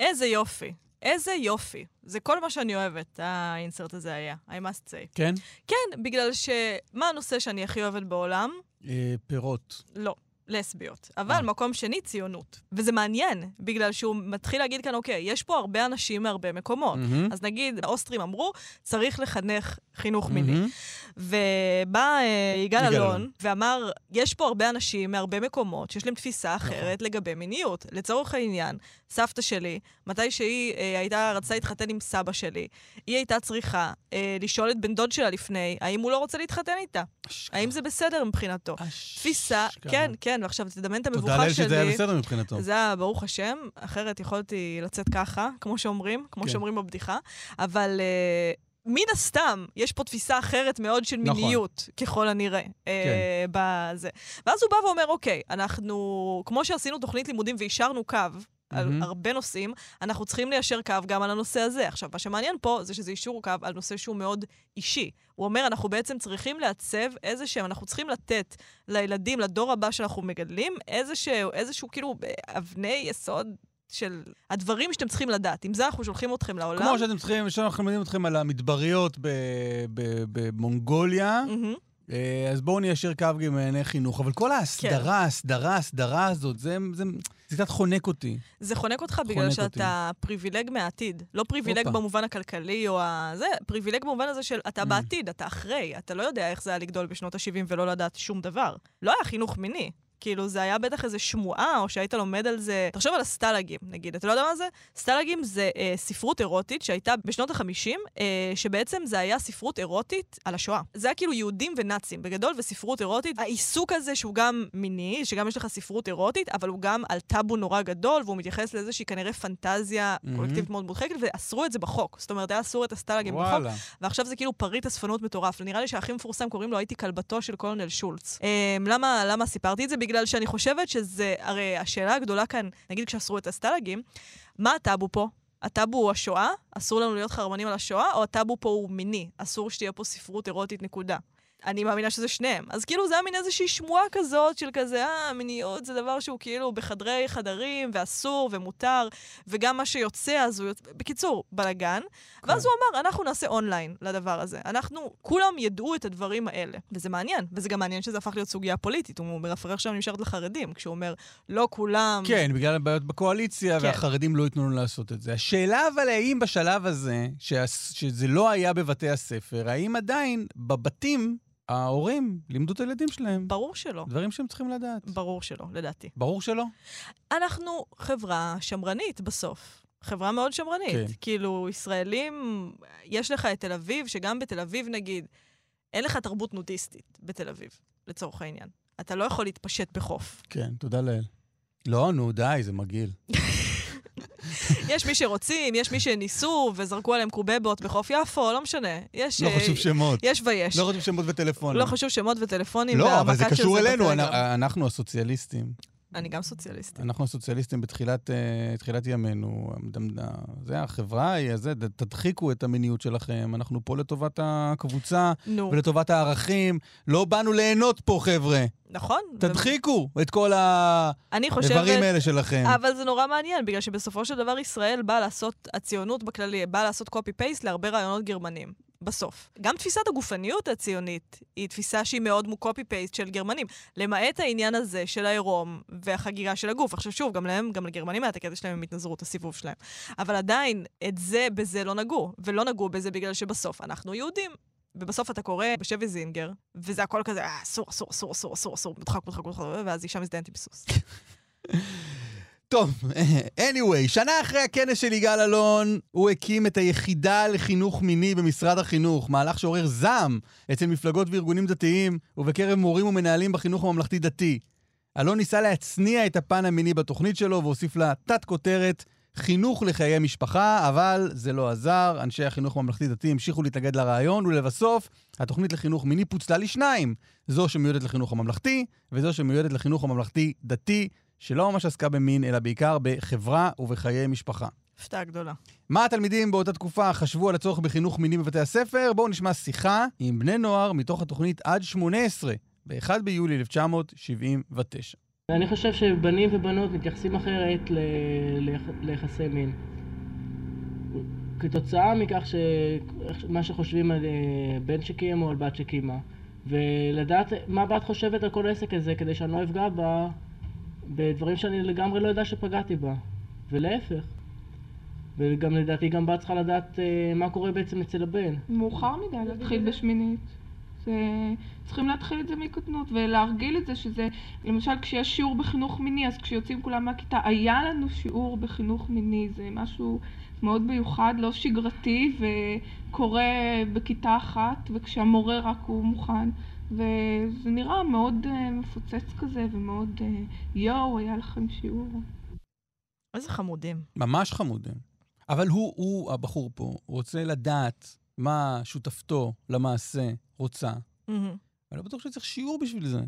S3: איזה יופי. איזה יופי. זה כל מה שאני אוהבת, האינסרט הזה היה, I must say.
S2: כן?
S3: כן, בגלל ש... מה הנושא שאני הכי אוהבת בעולם?
S2: אה, פירות.
S3: לא. לסביות. אבל אה. מקום שני, ציונות. וזה מעניין, בגלל שהוא מתחיל להגיד כאן, אוקיי, יש פה הרבה אנשים מהרבה מקומות. Mm-hmm. אז נגיד, האוסטרים אמרו, צריך לחנך חינוך מיני. Mm-hmm. ובא אה, יגאל אלון ואמר, יש פה הרבה אנשים מהרבה מקומות שיש להם תפיסה נכון. אחרת לגבי מיניות. לצורך העניין, סבתא שלי, מתי שהיא אה, הייתה, רצתה להתחתן עם סבא שלי, היא הייתה צריכה אה, לשאול את בן דוד שלה לפני, האם הוא לא רוצה להתחתן איתה. אשכרה. האם זה בסדר מבחינתו. אשכרה. תפיסה, כן, כן. כן, ועכשיו תדמיין את
S2: תודה
S3: המבוכה
S2: לאל
S3: שלי.
S2: שזה היה בסדר מבחינתו.
S3: זה היה ברוך השם, אחרת יכולתי לצאת ככה, כמו שאומרים, כמו
S2: כן.
S3: שאומרים בבדיחה. אבל אה, מן הסתם, יש פה תפיסה אחרת מאוד של
S2: נכון.
S3: מיניות, ככל הנראה. אה, בזה. ואז הוא בא ואומר, אוקיי, אנחנו, כמו שעשינו תוכנית לימודים ואישרנו קו, על
S2: מהמם.
S3: הרבה נושאים, אנחנו צריכים ליישר קו גם על הנושא הזה. עכשיו, מה שמעניין פה זה שזה אישור קו על נושא שהוא מאוד אישי. הוא אומר, אנחנו בעצם צריכים לעצב איזה שהם, אנחנו צריכים לתת לילדים, לדור הבא שאנחנו מגדלים, איזשהו, איזשהו כאילו אבני יסוד של הדברים שאתם צריכים לדעת. עם זה אנחנו שולחים אתכם לעולם.
S2: כמו שאתם צריכים, שאנחנו מלמדים אתכם על המדבריות במונגוליה. אה, אז בואו ניישר קו גם בענייני חינוך. אבל כל ההסדרה, ההסדרה, ההסדרה הזאת, זה זה- זה קצת חונק אותי.
S3: זה חונק אותך בגלל
S2: חונק
S3: שאתה privileged מהעתיד. לא privileged
S2: הופה.
S3: במובן הכלכלי או ה... זה, privileged במובן הזה של אתה
S2: אממ.
S3: בעתיד, אתה אחרי. אתה לא יודע איך זה היה לגדול בשנות ה-70 ולא לדעת שום דבר. לא היה חינוך מיני. כאילו, זה היה בטח איזו שמועה, או שהיית לומד על זה... תחשוב על הסטלגים, נגיד. אתה לא יודע מה זה? סטלגים זה אה, ספרות אירוטית שהייתה בשנות ה-50, אה, שבעצם זה היה ספרות אירוטית על השואה. זה היה כאילו יהודים ונאצים, בגדול, וספרות אירוטית. העיסוק הזה שהוא גם מיני, שגם יש לך ספרות אירוטית, אבל הוא גם על טאבו נורא גדול, והוא מתייחס לאיזושהי כנראה פנטזיה
S2: מהמם.
S3: קולקטיבית מאוד מודחקת, ואסרו את זה בחוק. זאת אומרת, היה אסור את הסטלגים בחוק,
S2: וואלה.
S3: ועכשיו זה כאילו פריט אספנות מטורף. נראה לי שהכי מפורסם קוראים לו הייתי כלבתו של קולונל שולץ. למה, למה סיפרתי את זה? בגלל שאני חושבת שזה, הרי השאלה הגדולה כאן, נגיד כשאסרו את הסטלגים, מה הטאבו פה? הטאבו הוא השואה? אסור לנו להיות חרמנים על השואה? או הטאבו פה הוא מיני? אסור שתהיה פה ספרות אירוטית, נקודה. אני מאמינה שזה שניהם. אז כאילו זה היה מין איזושהי שמועה כזאת של כזה, אה, מיניות זה דבר שהוא כאילו בחדרי חדרים, ואסור, ומותר, וגם מה שיוצא, אז הוא יוצא... בקיצור, בלאגן. ואז הוא אמר, אנחנו נעשה אונליין לדבר הזה. אנחנו, כולם ידעו את הדברים האלה. וזה מעניין, וזה גם מעניין שזה הפך להיות סוגיה פוליטית. הוא מרפרר שם נשארת לחרדים, כשהוא אומר, לא כולם...
S2: כן, בגלל הבעיות בקואליציה,
S3: כן.
S2: והחרדים לא ייתנו לנו לעשות את זה. השאלה אבל האם בשלב הזה, שהס- שזה לא היה בבתי הספר, האם עדיין בבתים ההורים לימדו את הילדים שלהם
S3: ברור שלא.
S2: דברים שהם צריכים לדעת?
S3: ברור שלא, לדעתי.
S2: ברור שלא?
S3: אנחנו חברה שמרנית בסוף. חברה מאוד שמרנית.
S2: כן.
S3: כאילו, ישראלים, יש לך את תל אביב, שגם בתל אביב, נגיד, אין לך תרבות נודיסטית בתל אביב, לצורך העניין. אתה לא יכול להתפשט בחוף.
S2: כן, תודה לאל. לא, נו, די, זה מגעיל.
S3: יש מי שרוצים, יש מי שניסו וזרקו עליהם קובבות בחוף יפו, לא משנה. יש...
S2: לא
S3: אה,
S2: חשוב שמות.
S3: יש ויש.
S2: לא חשוב שמות וטלפונים.
S3: לא חשוב שמות וטלפונים.
S2: לא, אבל זה קשור אלינו, אנחנו הסוציאליסטים.
S3: אני גם סוציאליסטית.
S2: אנחנו הסוציאליסטים בתחילת, אה, תחילת ימינו. זה החברה זה, תדחיקו את המיניות שלכם, אנחנו פה לטובת הקבוצה
S3: נו,
S2: ולטובת הערכים. לא באנו ליהנות פה, חבר'ה.
S3: נכון.
S2: תדחיקו את כל. האיברים האלה שלכם.
S3: אבל זה נורא מעניין, בגלל שבסופו של דבר ישראל באה לעשות, הציונות בכללי, באה לעשות קופי-פייסט להרבה רעיונות גרמנים. בסוף. גם תפיסת הגופניות הציונית היא תפיסה שהיא מאוד קופי-פייסט של גרמנים. למעט העניין הזה של העירום והחגיגה של הגוף. עכשיו שוב, גם להם, גם לגרמנים היה את הקטע שלהם, הם התנזרו את הסיבוב שלהם. אבל עדיין, את זה, בזה לא נגעו. ולא נגעו בזה בגלל שבסוף אנחנו יהודים. ובסוף אתה קורא בשבי זינגר, וזה הכל כזה, אה, אסור, אסור, אסור, אסור, אסור, אסור, מודחק, מודחק, מודחק, ואז אישה מזדיינת עם סוס.
S2: טוב, anyway, שנה אחרי הכנס של יגאל אלון, הוא הקים את היחידה לחינוך מיני במשרד החינוך, מהלך שעורר זעם אצל מפלגות וארגונים דתיים ובקרב מורים ומנהלים בחינוך הממלכתי-דתי. אלון ניסה להצניע את הפן המיני בתוכנית שלו והוסיף לה תת-כותרת חינוך לחיי משפחה, אבל זה לא עזר, אנשי החינוך הממלכתי-דתי המשיכו להתנגד לרעיון, ולבסוף, התוכנית לחינוך מיני פוצלה לשניים, זו שמיועדת לחינוך הממלכתי, וזו שמיועדת לחינוך הממלכתי-דתי, שלא ממש עסקה במין, אלא בעיקר בחברה ובחיי משפחה.
S3: הפתעה גדולה.
S2: מה התלמידים באותה תקופה חשבו על הצורך בחינוך מיני בבתי הספר? בואו נשמע שיחה עם בני נוער מתוך התוכנית עד 18, ב-1 ביולי 1979.
S10: אני חושב שבנים ובנות מתייחסים אחרת ל... ליח... ליחסי מין. כתוצאה מכך שמה שחושבים על אה, בן שהקים או על בת שהקימה. ולדעת מה בת חושבת על כל העסק הזה כדי שאני לא אפגע בה בדברים שאני לגמרי לא יודע שפגעתי בה. ולהפך. וגם לדעתי גם בת צריכה לדעת אה, מה קורה בעצם אצל הבן.
S11: מאוחר מדי להתחיל בשמינית. זה... צריכים להתחיל את זה מקטנות ולהרגיל את זה שזה, למשל כשיש שיעור בחינוך מיני, אז כשיוצאים כולם מהכיתה, היה לנו שיעור בחינוך מיני, זה משהו מאוד מיוחד, לא שגרתי, וקורה בכיתה אחת, וכשהמורה רק הוא מוכן. וזה נראה מאוד uh, מפוצץ כזה, ומאוד uh, יואו, היה לכם שיעור.
S3: איזה חמודים.
S2: ממש חמודים. אבל הוא, הוא, הבחור פה, רוצה לדעת מה שותפתו למעשה רוצה.
S3: מהמם.
S2: אני לא בטוח שצריך שיעור בשביל זה.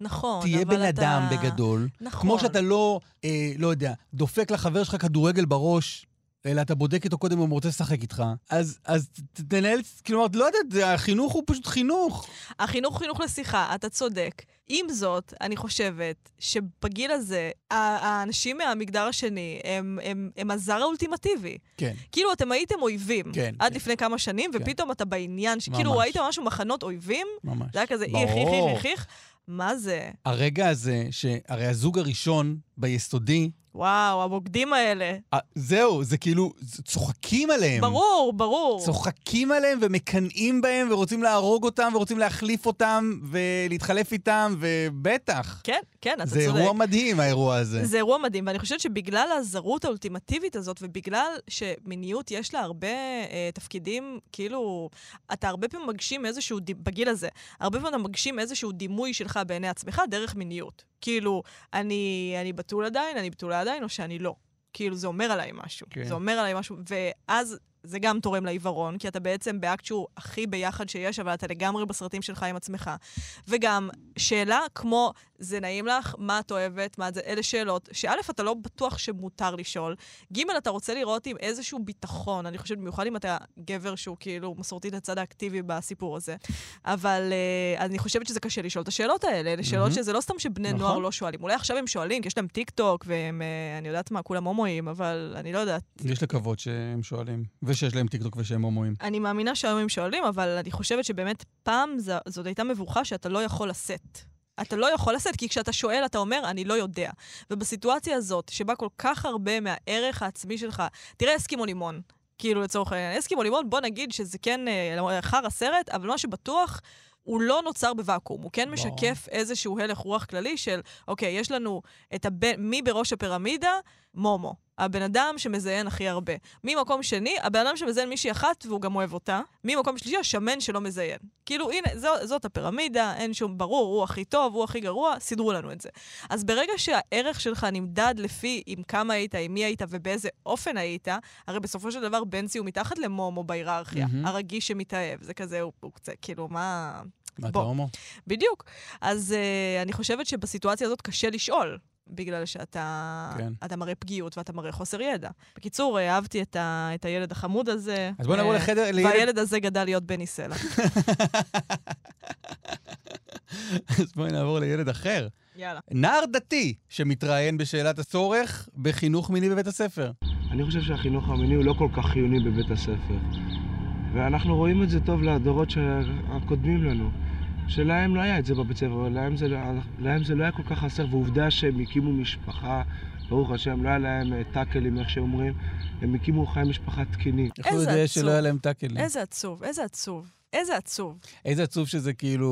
S3: נכון,
S2: תהיה
S3: אבל
S2: בן
S3: אתה...
S2: אדם בגדול.
S3: נכון.
S2: כמו שאתה לא, אה, לא יודע, דופק לחבר שלך כדורגל בראש, אלא אתה בודק איתו קודם אם הוא רוצה לשחק איתך, אז, אז תנהל, כלומר, לא יודע, החינוך הוא פשוט חינוך.
S3: החינוך הוא חינוך לשיחה, אתה צודק. עם זאת, אני חושבת שבגיל הזה, האנשים מהמגדר השני הם, הם, הם הזר האולטימטיבי.
S2: כן.
S3: כאילו, אתם הייתם אויבים.
S2: כן,
S3: עד
S2: כן.
S3: לפני כמה שנים,
S2: כן.
S3: ופתאום אתה בעניין, שכאילו
S2: ממש.
S3: ראיתם משהו מחנות אויבים,
S2: ממש.
S3: זה היה כזה איך, איך. איך, איך, איך. מה זה?
S2: הרגע הזה, שהרי הזוג הראשון ביסודי,
S3: וואו, הבוגדים האלה.
S2: אה, זהו, זה כאילו, זה- צוחקים עליהם.
S3: ברור, ברור.
S2: צוחקים עליהם ומקנאים בהם ורוצים להרוג אותם ורוצים להחליף אותם ולהתחלף איתם, ובטח.
S3: כן, כן, אתה
S2: זה
S3: צודק.
S2: אירוע מדהים, האירוע הזה.
S3: זה אירוע מדהים, ואני חושבת שבגלל הזרות האולטימטיבית הזאת, ובגלל שמיניות יש לה הרבה אה, תפקידים, כאילו, אתה הרבה פעמים מגשים איזשהו, בגיל הזה, הרבה פעמים אתה מגשים איזשהו דימוי שלך בעיני עצמך דרך מיניות. כאילו, אני, אני בתול עדיין, אני בתולה עדיין, או שאני לא. כאילו, זה אומר עליי משהו.
S2: כן.
S3: זה אומר עליי משהו, ואז... זה גם תורם לעיוורון, כי אתה בעצם באקט שהוא הכי ביחד שיש, אבל אתה לגמרי בסרטים שלך עם עצמך. וגם, שאלה כמו, זה נעים לך? מה את אוהבת? מה זה? אלה שאלות, שא', אתה לא בטוח שמותר לשאול. ג', אתה רוצה לראות עם איזשהו ביטחון, אני חושבת, במיוחד אם אתה גבר שהוא כאילו מסורתי לצד האקטיבי בסיפור הזה. אבל אה, אני חושבת שזה קשה לשאול את השאלות האלה. אלה שאלות
S2: מהמם.
S3: שזה לא סתם שבני
S2: נכון.
S3: נוער לא שואלים. אולי עכשיו הם שואלים, כי יש להם טיקטוק, והם, אה, אני יודעת מה, כולם הומואים, אבל אני לא יודעת.
S2: יש לקוות שהם שואלים, ושיש להם טיקטוק ושהם הומואים.
S3: אני מאמינה שהיום הם שואלים, אבל אני חושבת שבאמת פעם זאת הייתה מבוכה שאתה לא יכול לשאת. אתה לא יכול לשאת, כי כשאתה שואל, אתה אומר, אני לא יודע. ובסיטואציה הזאת, שבה כל כך הרבה מהערך העצמי שלך, תראה אסקימו לימון, כאילו לצורך העניין, אסקימו לימון, בוא נגיד שזה כן אה, חרא סרט, אבל מה שבטוח... הוא לא נוצר בוואקום, הוא כן
S2: ברור.
S3: משקף איזשהו הלך רוח כללי של, אוקיי, יש לנו את הבן, מי בראש הפירמידה? מומו. הבן אדם שמזיין הכי הרבה. ממקום שני, הבן אדם שמזיין מישהי אחת והוא גם אוהב אותה. ממקום שלישי, השמן שלא מזיין. כאילו, הנה, זו, זאת הפירמידה, אין שום ברור, הוא הכי טוב, הוא הכי גרוע, סידרו לנו את זה. אז ברגע שהערך שלך נמדד לפי עם כמה היית, עם מי היית ובאיזה אופן היית, הרי בסופו של דבר בנצי הוא מתחת למומו בהיררכיה,
S2: מהמם.
S3: הרגיש שמתאהב. זה כזה, הוא, הוא קצת, כאילו, מה...
S2: מה, אתה. הומו?
S3: בדיוק. אז uh, אני חושבת שבסיטואציה הזאת קשה לשאול. בגלל שאתה
S2: כן.
S3: אתה מראה פגיעות ואתה מראה חוסר ידע. בקיצור, אה, אהבתי את, ה, את הילד החמוד הזה.
S2: אז בוא נעבור
S3: אה,
S2: לחדר, לילד...
S3: והילד הזה גדל להיות בני סלע.
S2: אז בואי נעבור לילד אחר.
S3: יאללה.
S2: נער דתי שמתראיין בשאלת הצורך בחינוך מיני בבית הספר.
S12: אני חושב שהחינוך המיני הוא לא כל כך חיוני בבית הספר. ואנחנו רואים את זה טוב לדורות הקודמים לנו. שלהם לא היה את זה בבית ספר, אבל להם זה, לא- להם זה לא היה כל כך חסר, ועובדה שהם הקימו משפחה, ברוך השם, לא היה להם אה, טאקלים, איך שאומרים, הם הקימו חיי משפחה תקינים.
S2: איך הוא
S3: איזה
S2: יודע
S3: עצוב.
S2: שלא היה להם טאקלים?
S3: איזה עצוב, איזה עצוב. איזה עצוב.
S2: איזה עצוב שזה כאילו...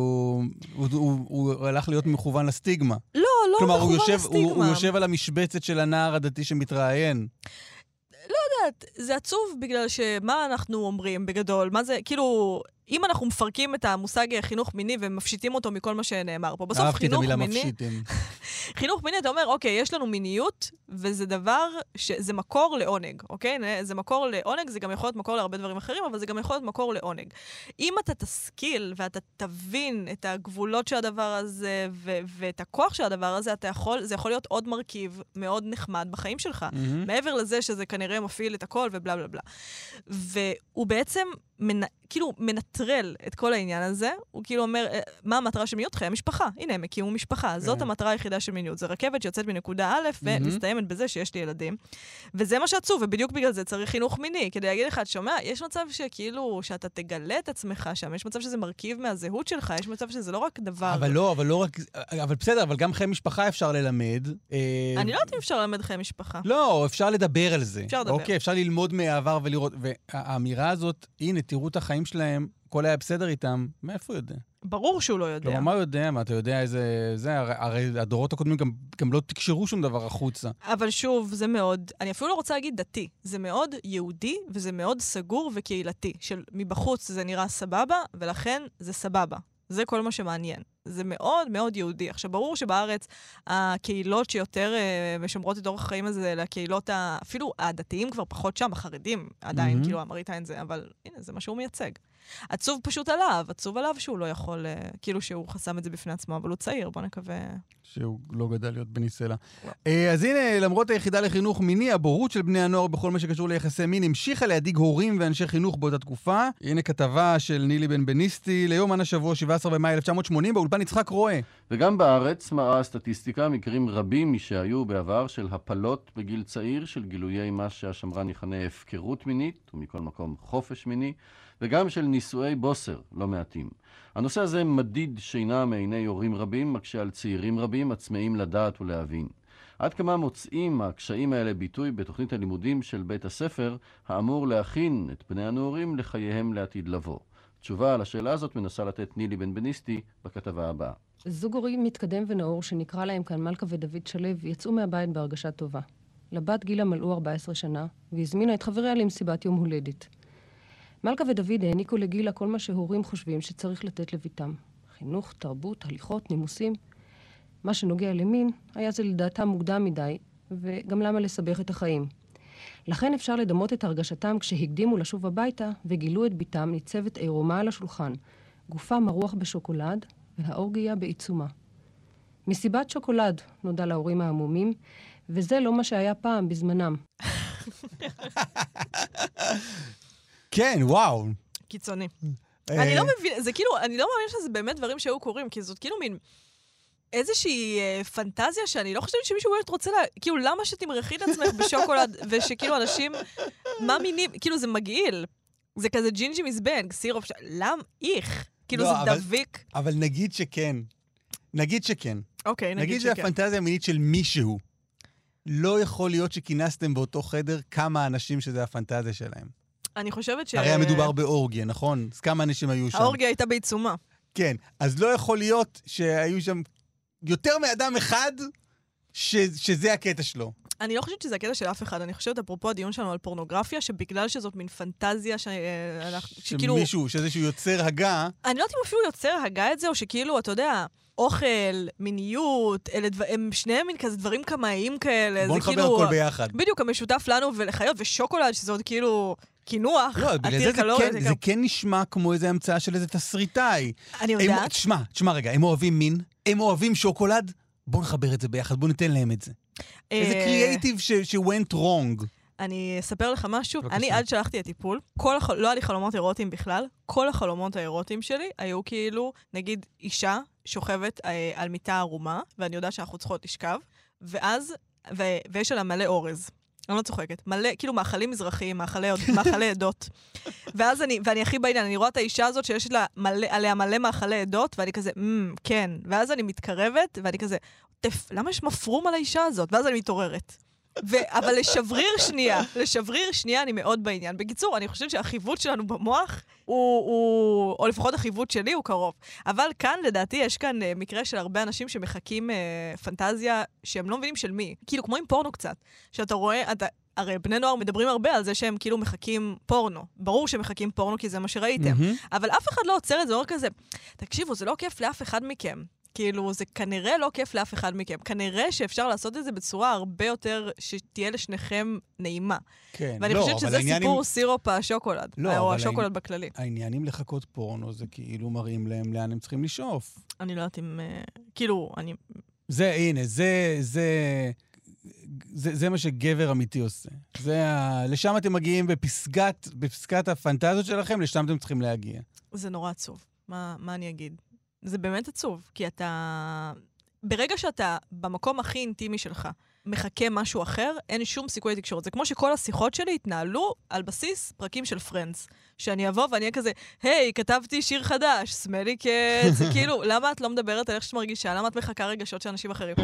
S2: הוא, הוא, הוא הלך להיות מכוון לסטיגמה.
S3: לא, לא
S2: כלומר, הוא
S3: מכוון
S2: יושב,
S3: לסטיגמה.
S2: הוא, הוא יושב על המשבצת של הנער הדתי שמתראיין.
S3: לא יודעת, זה עצוב בגלל שמה אנחנו אומרים בגדול? מה זה, כאילו, אם אנחנו מפרקים את המושג חינוך מיני ומפשיטים אותו מכל מה שנאמר פה, בסוף
S2: אהבתי את
S3: חינוך
S2: המילה
S3: מיני...
S2: מפשיטים.
S3: חינוך מיני, אתה אומר, אוקיי, יש לנו מיניות, וזה דבר, ש... זה מקור לעונג, אוקיי? זה מקור לעונג, זה גם יכול להיות מקור להרבה דברים אחרים, אבל זה גם יכול להיות מקור לעונג. אם אתה תשכיל ואתה תבין את הגבולות של הדבר הזה, ו... ואת הכוח של הדבר הזה, אתה יכול, זה יכול להיות עוד מרכיב מאוד נחמד בחיים שלך.
S2: מהמם.
S3: מעבר לזה שזה כנראה מפעיל את הכל ובלה בלה בלה. והוא בעצם מנ... כאילו מנטרל את כל העניין הזה, הוא כאילו אומר, "אה, מה המטרה של מיניות? חיי משפחה. הנה, הם הקימו משפחה. זאת המטרה היחידה של מיניות. זה רכבת שיוצאת מנקודה א' ומסתיימת בזה שיש לי ילדים. וזה מה שעצוב, ובדיוק בגלל זה צריך חינוך מיני. כדי להגיד לך, את שומע, יש מצב שכאילו, שאתה תגלה את עצמך שם, יש מצב שזה מרכיב מהזהות שלך, יש מצב שזה לא רק דבר...
S2: אבל לא, אבל לא רק... אבל בסדר, אבל גם חיי משפחה אפשר ללמד. אה,
S3: אני לא יודעת אם אפשר ללמד חיי משפחה.
S2: לא, אפשר לדבר על זה.
S3: אפשר לדבר.
S2: אוקיי, אפשר ללמוד מהעבר ולראות. והאמירה הזאת, הנה, תראו את החיים שלהם, הכל היה בסדר איתם, מאיפה הוא יודע?
S3: ברור שהוא לא יודע.
S2: כלומר, מה הוא יודע? מה, אתה יודע איזה... זה, הרי, הרי הדורות הקודמים גם, גם לא תקשרו שום דבר החוצה.
S3: אבל שוב, זה מאוד, אני אפילו לא רוצה להגיד דתי, זה מאוד יהודי וזה מאוד סגור וקהילתי, של מבחוץ זה נראה סבבה, ולכן זה סבבה. זה כל מה שמעניין. זה מאוד מאוד יהודי. עכשיו, ברור שבארץ הקהילות שיותר אה, משמרות את אורח החיים הזה, אלה הקהילות, ה... אפילו הדתיים כבר פחות שם, החרדים עדיין,
S2: מהמם.
S3: כאילו, המראית זה, אבל הנה, זה מה שהוא מייצג. עצוב פשוט עליו, עצוב עליו שהוא לא יכול, אה, כאילו שהוא חסם את זה בפני עצמו, אבל הוא צעיר, בוא נקווה.
S2: שהוא לא גדל להיות בני סלע. אה, אז הנה, למרות היחידה לחינוך מיני, הבורות של בני הנוער בכל מה שקשור ליחסי מין המשיכה להדאיג הורים ואנשי חינוך באותה תקופה. הנה כתבה של נילי בן בניסטי ליומן השבוע, 17 במאי 1980, באולפן יצחק רואה.
S13: וגם בארץ מראה הסטטיסטיקה מקרים רבים משהיו בעבר של הפלות בגיל צעיר, של גילויי מה שהשמרן יכנה הפקרות מינית, ומכל מקום חופש מיני, וגם של נישואי בוסר, לא מעטים. הנושא הזה מדיד שינה מעיני הורים רבים, מקשה על צעירים רבים הצמאים לדעת ולהבין. עד כמה מוצאים הקשיים האלה ביטוי בתוכנית הלימודים של בית הספר, האמור להכין את בני הנעורים לחייהם לעתיד לבוא? תשובה על השאלה הזאת מנסה לתת נילי בן בניסטי בכתבה הבאה.
S14: זוג הורים מתקדם ונאור, שנקרא להם כאן מלכה ודוד שלו, יצאו מהבית בהרגשה טובה. לבת גילה מלאו 14 שנה, והזמינה את חבריה למסיבת יום הולדת. מלכה ודוד העניקו לגילה כל מה שהורים חושבים שצריך לתת לביתם. חינוך, תרבות, הליכות, נימוסים. מה שנוגע למין, היה זה לדעתם מוקדם מדי, וגם למה לסבך את החיים. לכן אפשר לדמות את הרגשתם כשהקדימו לשוב הביתה וגילו את בתם ניצבת עירומה על השולחן, גופה מרוח בשוקולד והאורגיה בעיצומה. מסיבת שוקולד, נודע להורים העמומים, וזה לא מה שהיה פעם בזמנם.
S2: כן, וואו.
S3: קיצוני.
S2: אה,
S3: אני לא מבין, זה כאילו, אני לא מאמין שזה באמת דברים שהיו קורים, כי זאת כאילו מין... איזושהי אה, פנטזיה שאני לא חושבת שמישהו באמת רוצה לה... כאילו, למה שתמרחי את עצמך בשוקולד, ושכאילו אנשים... מה מינים... כאילו, זה מגעיל. זה כזה ג'ינג'י מזבנג, סירופ, ש... למה? איך. כאילו,
S2: לא,
S3: זה
S2: אבל-
S3: דביק.
S2: אבל נגיד שכן. נגיד שכן.
S3: אוקיי, נגיד
S2: נגיד
S3: שכן.
S2: שהפנטזיה המינית של מישהו. לא יכול להיות שכינסתם באותו חדר כמה אנשים שזה הפנטזיה שלהם.
S3: אני חושבת ש...
S2: הרי המדובר באורגיה, נכון? אז כמה אנשים היו שם?
S3: האורגיה הייתה בעיצומה.
S2: כן. אז לא יכול להיות שהיו שם יותר מאדם אחד ש... שזה הקטע שלו.
S3: אני לא חושבת שזה הקטע של אף אחד, אני חושבת, אפרופו הדיון שלנו על פורנוגרפיה, שבגלל שזאת מין פנטזיה ש... אה, שכאילו...
S2: שמישהו, שאיזשהו יוצר הגה,
S3: אני לא יודעת אם אפילו יוצר הגה את זה, או שכאילו, אתה יודע, אוכל, מיניות, אלה דבר, הם שניהם מין כזה דברים קמאיים כאלה.
S2: בוא
S3: זה
S2: נחבר
S3: כאילו,
S2: הכל ביחד.
S3: בדיוק, המשותף לנו ולחיות, ושוקולד, שזה עוד כאילו קינוח,
S2: לא, בגלל זה זה
S3: קלוריות.
S2: כן,
S3: זה
S2: זה כן נשמע כמו איזה המצאה של איזה תסריטאי.
S3: אני יודעת.
S2: תשמע, תשמע רגע, הם אוהבים מין, הם אוהבים שוקולד, בוא נחבר את זה ביחד, בוא ניתן להם את זה. איזה
S3: אה,
S2: קריאייטיב ש-went wrong.
S3: אני אספר לך משהו,
S2: בבקשה.
S3: אני עד שהלכתי לטיפול, כל הח... לא היה לי חלומות אירוטיים בכלל, כל החלומות האירוטיים שלי היו כאילו, נגיד, אישה שוכבת אה, על מיטה ערומה, ואני יודעת שאנחנו צריכות לשכב, ואז, ו... ויש עליה מלא אורז. אני לא צוחקת. מלא, כאילו מאכלים מזרחיים, מאכלי, מאכלי עדות. ואז אני, ואני הכי בעניין, אני רואה את האישה הזאת שיש לה מלא, עליה מלא מאכלי עדות, ואני כזה, אמ, כן. ואז אני מתקרבת, ואני כזה, למה יש מפרום על האישה הזאת? ואז אני מתעוררת. ו- אבל לשבריר שנייה, לשבריר שנייה אני מאוד בעניין. בקיצור, אני חושבת שהחיווט שלנו במוח הוא, הוא, או לפחות החיווט שלי הוא קרוב. אבל כאן, לדעתי, יש כאן uh, מקרה של הרבה אנשים שמחכים uh, פנטזיה שהם לא מבינים של מי. כאילו, כמו עם פורנו קצת. שאתה רואה, אתה... הרי בני נוער מדברים הרבה על זה שהם כאילו מחכים פורנו. ברור שהם מחכים פורנו כי זה מה שראיתם.
S2: מהמם.
S3: אבל אף אחד לא עוצר את זה, אומר כזה, תקשיבו, זה לא כיף לאף אחד מכם. כאילו, זה כנראה לא כיף לאף אחד מכם. כנראה שאפשר לעשות את זה בצורה הרבה יותר, שתהיה לשניכם נעימה.
S2: כן,
S3: ואני
S2: לא,
S3: חושבת שזה סיפור
S2: עם-
S3: סירופ השוקולד.
S2: לא,
S3: או השוקולד
S2: העניין-
S3: בכללי.
S2: העניין עם לחכות פורנו זה כאילו מראים להם לאן הם צריכים לשאוף.
S3: אני לא יודעת אם... אה, כאילו, אני...
S2: זה, הנה, זה, זה, זה, זה מה שגבר אמיתי עושה. זה ה... לשם אתם מגיעים בפסגת, בפסגת הפנטזיות שלכם, לשם אתם צריכים להגיע.
S3: זה נורא עצוב. מה, מה אני אגיד? זה באמת עצוב, כי אתה... ברגע שאתה במקום הכי אינטימי שלך מחכה משהו אחר, אין שום סיכוי לתקשורת. זה כמו שכל השיחות שלי התנהלו על בסיס פרקים של פרנדס. שאני אבוא ואני אהיה כזה, היי, כתבתי שיר חדש, סמלי קץ, כאילו, למה את לא מדברת על איך שאת מרגישה? למה את מחכה רגשות של אנשים אחרים?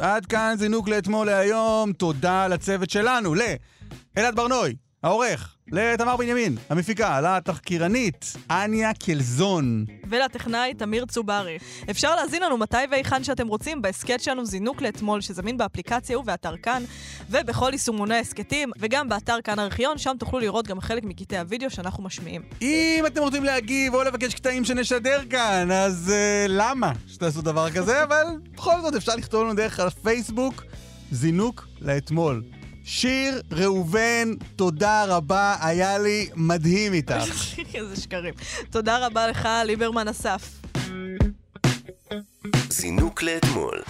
S2: עד כאן זינוק לאתמול להיום, תודה לצוות שלנו, לאלעד ברנוי, העורך, לתמר בנימין, המפיקה, לתחקירנית, אניה קלזון.
S3: ולטכנאי תמיר צוברי. אפשר להזין לנו מתי והיכן שאתם רוצים בהסכת שלנו זינוק לאתמול, שזמין באפליקציה ובאתר כאן, ובכל יישומוני ההסכתים, וגם באתר כאן ארכיון, שם תוכלו לראות גם חלק מקטעי הוידאו שאנחנו משמיעים.
S2: אם אתם רוצים להגיב או לבקש קטעים שנשדר כאן, אז uh, למה שתעשו דבר כזה? אבל בכל זאת אפשר לכתוב לנו דרך הפייסבוק, זינוק לאתמול. שיר ראובן, תודה רבה, היה לי מדהים איתך.
S3: איזה שקרים. תודה רבה לך, ליברמן אסף.
S4: זינוק לאתמול